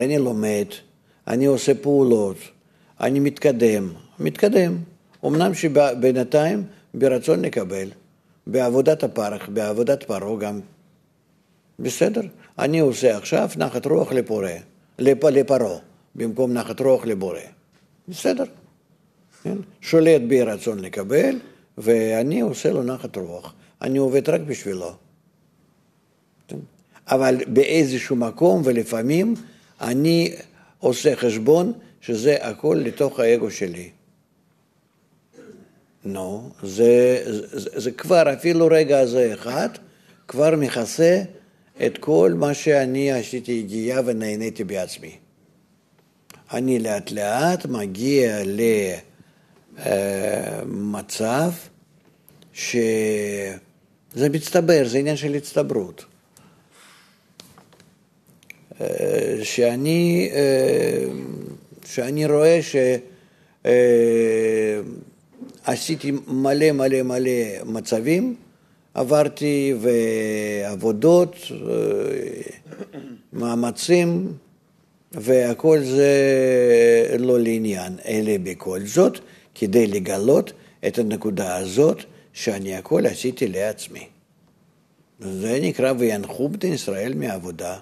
אני לומד, אני עושה פעולות, אני מתקדם, מתקדם. אמנם שבינתיים ברצון לקבל, בעבודת הפרח, בעבודת פרעה גם. בסדר, אני עושה עכשיו נחת רוח לפורה, לפ, לפרעה, במקום נחת רוח לבורא. בסדר. כן? שולט בי רצון לקבל, ואני עושה לו נחת רוח. אני עובד רק בשבילו. כן? אבל באיזשהו מקום, ולפעמים אני עושה חשבון שזה הכל לתוך האגו שלי. נו, no, זה, זה, זה כבר אפילו רגע הזה אחד, כבר מכסה את כל מה שאני עשיתי הגיעה ונהניתי בעצמי. אני לאט לאט מגיע למצב שזה מצטבר, זה עניין של הצטברות. שאני, שאני רואה שעשיתי מלא מלא מלא מצבים, עברתי ועבודות, מאמצים, והכל זה לא לעניין, אלא בכל זאת, כדי לגלות את הנקודה הזאת, שאני הכל עשיתי לעצמי. זה נקרא וינחו בני ישראל מעבודה.